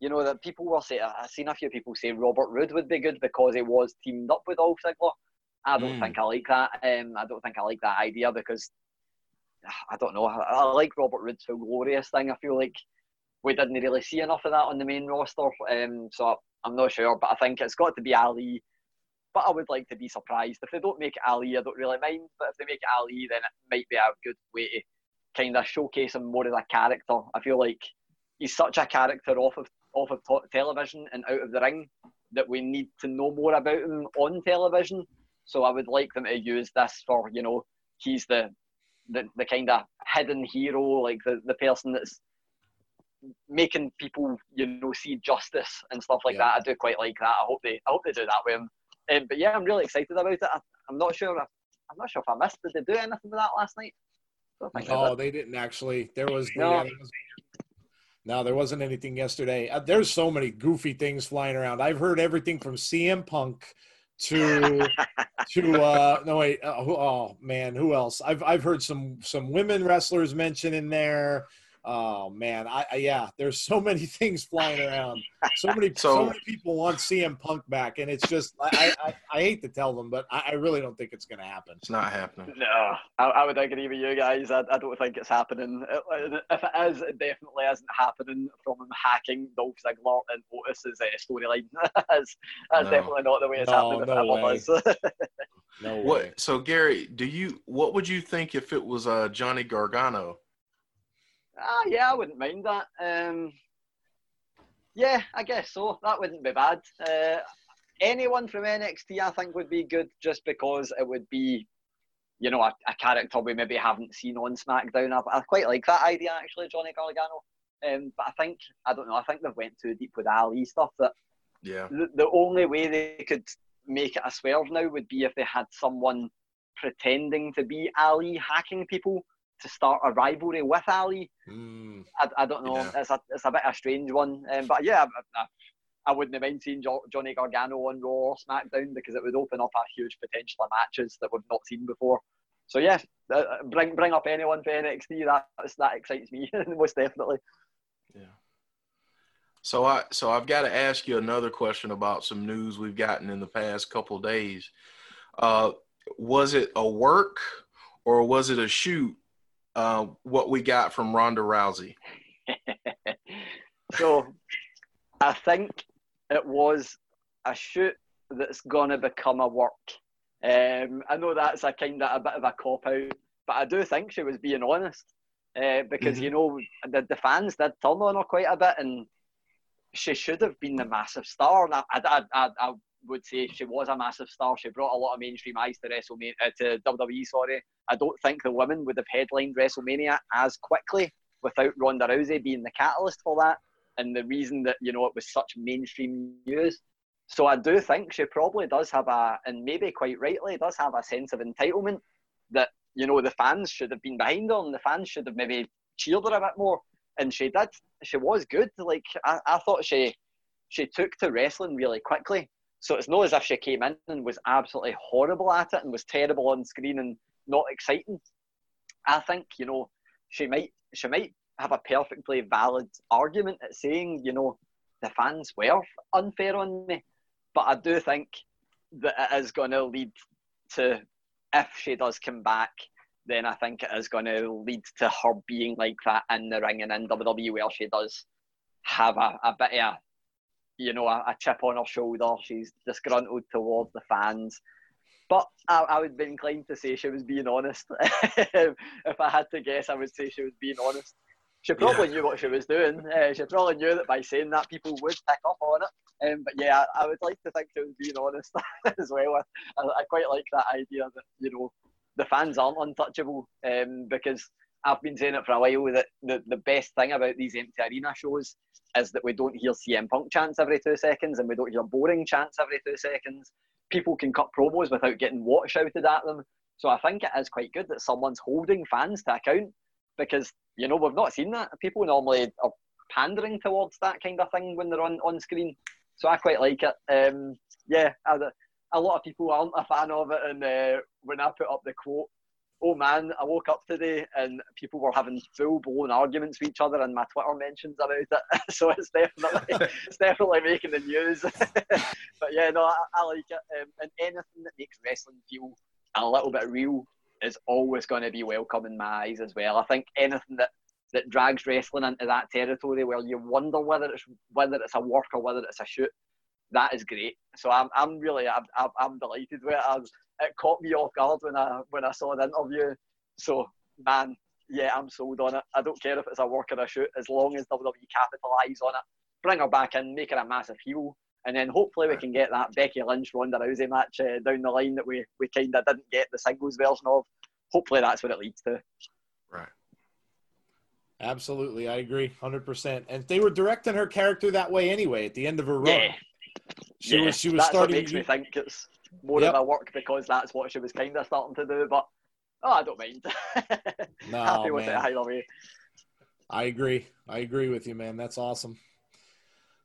you know, that people were saying, I've seen a few people say Robert Roode would be good because he was teamed up with Dolph Ziggler. I don't Mm. think I like that. Um, I don't think I like that idea because I don't know. I, I like Robert Roode's whole glorious thing. I feel like we didn't really see enough of that on the main roster. Um, so I'm not sure, but I think it's got to be Ali. But I would like to be surprised if they don't make Ali. I don't really mind, but if they make Ali, then it might be a good way to kind of showcase him more as a character. I feel like he's such a character off of off of to- television and out of the ring that we need to know more about him on television. So I would like them to use this for you know he's the the, the kind of hidden hero, like the, the person that's making people you know see justice and stuff like Yeah. that. I do quite like that. I hope they I hope they do that with him. Um, but yeah, I'm really excited about it. I, I'm not sure. If, I'm not sure if I missed. Did they do anything with that last night? Don't they Oh, they didn't actually. There was No. yeah, there was- no, there wasn't anything yesterday. Uh, there's so many goofy things flying around. I've heard everything from CM Punk to to uh no wait who, oh man who else? I've i've heard some some women wrestlers mentioned in there oh man I, I yeah there's so many things flying around so many so, So- many people want cm punk back and it's just i i, I hate to tell them but I, I really don't think it's gonna happen It's not happening. No, I, I would agree with you guys. I, I don't think it's happening. It- If it is, it definitely isn't happening from him hacking Dolph Ziggler and Otis's uh, storyline. that's that's No. definitely not the way it's No, happening. If no it ever way. no way. What? So Gary, do you? What would you think if it was uh, Johnny Gargano? Ah, yeah, I wouldn't mind that. Um, yeah, I guess so. That wouldn't be bad. Uh, anyone from NXT, I think, would be good just because it would be, you know, a, a character we maybe haven't seen on SmackDown. I, I quite like that idea, actually, Johnny Gargano. Um, but I think, I don't know, I think they've went too deep with Ali stuff that Yeah. the, the only way they could make it a swerve now would be if they had someone pretending to be Ali hacking people to start a rivalry with Ali. Mm, I, I don't know. Yeah. It's a it's a bit of a strange one. Um, but yeah, I, I, I wouldn't have mind seeing jo- Johnny Gargano on Raw or SmackDown because it would open up a huge potential of matches that we've not seen before. So yeah, uh, bring bring up anyone for NXT. That that excites me most definitely. Yeah. So I so I've got to ask you another question about some news we've gotten in the past couple of days. Uh, was it a work or was it a shoot? Uh, what we got from Ronda Rousey? so I think it was a shoot that's gonna become a work. Um, I know that's a kind of a bit of a cop out, but I do think she was being honest uh, because Mhm. you know the, the fans did turn on her quite a bit, and she should have been the massive star. And I, I, I, I would say she was a massive star. She brought a lot of mainstream eyes to WrestleMania, uh, to WWE. Sorry, I don't think the women would have headlined WrestleMania as quickly without Ronda Rousey being the catalyst for that, and the reason that you know it was such mainstream news. So I do think she probably does have a, and maybe quite rightly, does have a sense of entitlement that you know the fans should have been behind her, and the fans should have maybe cheered her a bit more. And she did. She was good. Like I, I thought she, she took to wrestling really quickly. So it's not as if she came in and was absolutely horrible at it and was terrible on screen and not exciting. I think you know she might she might have a perfectly valid argument at saying you know the fans were unfair on me, but I do think that it is going to lead to if she does come back, then I think it is going to lead to her being like that in the ring and in WWE where she does have a, a bit of a you know, a, a chip on her shoulder. She's disgruntled towards the fans. But I, I would be inclined to say she was being honest. if I had to guess, I would say she was being honest. She probably knew what she was doing. Uh, she probably knew that by saying that, people would pick up on it. Um, but yeah, I, I would like to think she was being honest as well. I, I quite like that idea that, you know, the fans aren't untouchable um, because I've been saying it for a while that the, the best thing about these empty arena shows is that we don't hear CM Punk chants every two seconds and we don't hear boring chants every two seconds. People can cut promos without getting what shouted at them. So I think it is quite good that someone's holding fans to account because, you know, we've not seen that. People normally are pandering towards that kind of thing when they're on, on screen. So I quite like it. Um, yeah, a lot of people aren't a fan of it. And uh, when I put up the quote oh man, I woke up today and people were having full blown arguments with each other, and my Twitter mentions about it. so it's definitely it's definitely making the news. but yeah, no, I, I like it. Um, and anything that makes wrestling feel a little bit real is always going to be welcome in my eyes as well. I think anything that that drags wrestling into that territory where you wonder whether it's whether it's a work or whether it's a shoot, that is great. So I'm I'm really I'm, I'm delighted with it. I it caught me off guard when I when I saw the interview. So man, yeah, I'm sold on it. I don't care if it's a work or a shoot, as long as WWE capitalise on it, bring her back in, make her a massive heel, and then hopefully we can get that Becky Lynch Ronda Rousey match uh, down the line that we we kind of didn't get the singles version of. Hopefully that's what it leads to. Right. Absolutely, I agree, hundred percent. And they were directing her character that way anyway. At the end of her run, Yeah, she yeah. was she was that's starting. what makes me think it's more Yep. of my work because that's what she was kind of starting to do. But oh, I don't mind. No, Happy with man. it either way. I agree. I agree with you, man. That's awesome.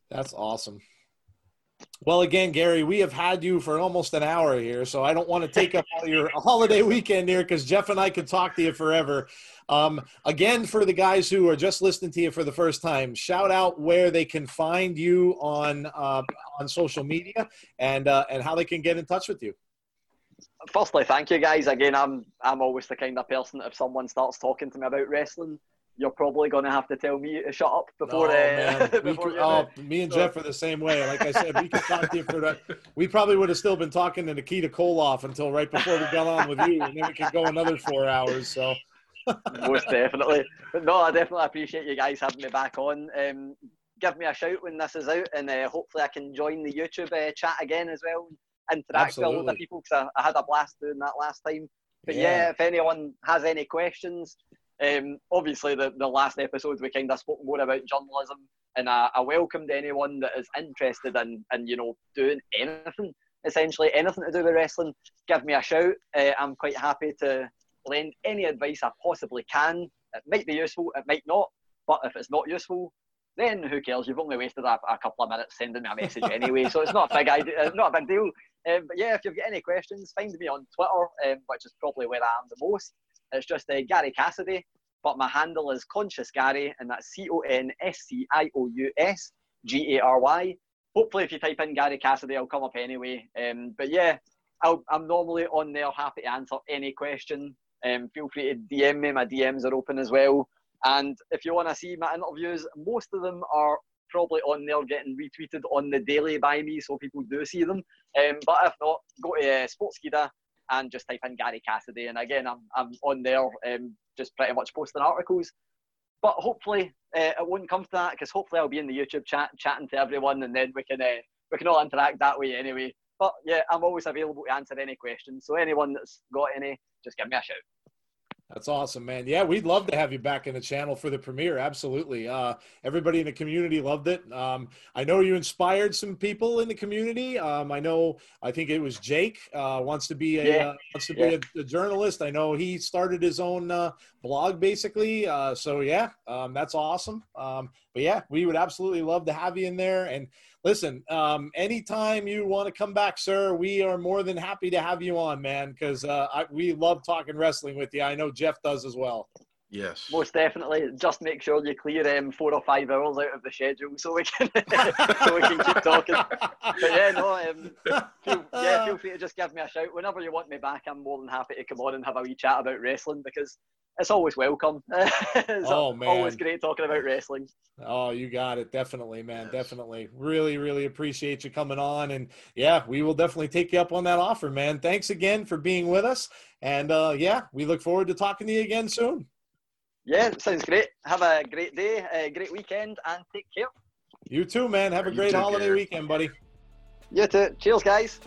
That's awesome. Well, again, Gary, we have had you for almost an hour here, so I don't want to take up all your holiday weekend here because Jeff and I could talk to you forever. Um, again, for the guys who are just listening to you for the first time, shout out where they can find you on uh, on social media and uh, and how they can get in touch with you. Firstly, thank you guys again. I'm I'm always the kind of person that if someone starts talking to me about wrestling, you're probably going to have to tell me to shut up before. oh, uh, before could- oh, me and Jeff are the same way. Like I said, we could talk to you for the. We probably would have still been talking to Nikita Koloff until right before we got on with you, and then we could go another four hours. So most definitely. But no, I definitely appreciate you guys having me back on. Um, give me a shout when this is out, and uh, hopefully I can join the YouTube uh, chat again as well. and Interact with a lot of people because I, I had a blast doing that last time. But yeah, if anyone has any questions, um, obviously the, the last episode we kind of spoke more about journalism, and I, I welcomed anyone that is interested in, in you know doing anything, essentially anything to do with wrestling. Give me a shout. Uh, I'm quite happy to lend any advice I possibly can. It might be useful, it might not, but if it's not useful, then who cares? You've only wasted a, a couple of minutes sending me a message anyway, so it's not a big idea, not a big deal. Um, but yeah, if you've got any questions, find me on Twitter, um, which is probably where I am the most. It's just uh, Gary Cassidy, but my handle is Conscious Gary, and that's C O N S C I O U S G A R Y. Hopefully, if you type in Gary Cassidy, I'll come up anyway. Um, but yeah, I'll, I'm normally on there, happy to answer any question. Um, feel free to DM me. My DMs are open as well. And if you want to see my interviews, most of them are probably on there getting retweeted on the daily by me, so people do see them. Um, but if not, go to uh, Sportskeeda and just type in Gary Cassidy. And again, I'm, I'm on there, um, just pretty much posting articles. But hopefully uh, it won't come to that because hopefully I'll be in the YouTube chat chatting to everyone, and then we can uh, we can all interact that way anyway. But yeah, I'm always available to answer any questions. So anyone that's got any, just give me a shout. That's awesome, man. Yeah, we'd love to have you back in the channel for the premiere. Absolutely. Uh, everybody in the community loved it. Um, I know you inspired some people in the community. Um, I know. I think it was Jake uh, wants to be a Yeah. uh, wants to be Yeah. a, a journalist. I know he started his own uh, blog basically. Uh, so yeah, um, that's awesome. Um, but yeah, we would absolutely love to have you in there. And listen, um, anytime you want to come back, sir, we are more than happy to have you on, man. Because uh, we love talking wrestling with you. I know Jeff does as well. Yes. Most definitely. Just make sure you clear um, four or five hours out of the schedule so we can so we can keep talking. But yeah, no, um, feel, yeah, feel free to just give me a shout whenever you want me back. I'm more than happy to come on and have a wee chat about wrestling because it's always welcome. it's Oh, man. always great talking about wrestling. Oh, you got it. Definitely, man. Definitely. Really, really appreciate you coming on. And yeah, we will definitely take you up on that offer, man. Thanks again for being with us. And uh, yeah, we look forward to talking to you again soon. Yeah, sounds great. Have a great day, a great weekend, and take care. You too, man. Have a You great holiday Gary. weekend, buddy. You too. Cheers, guys.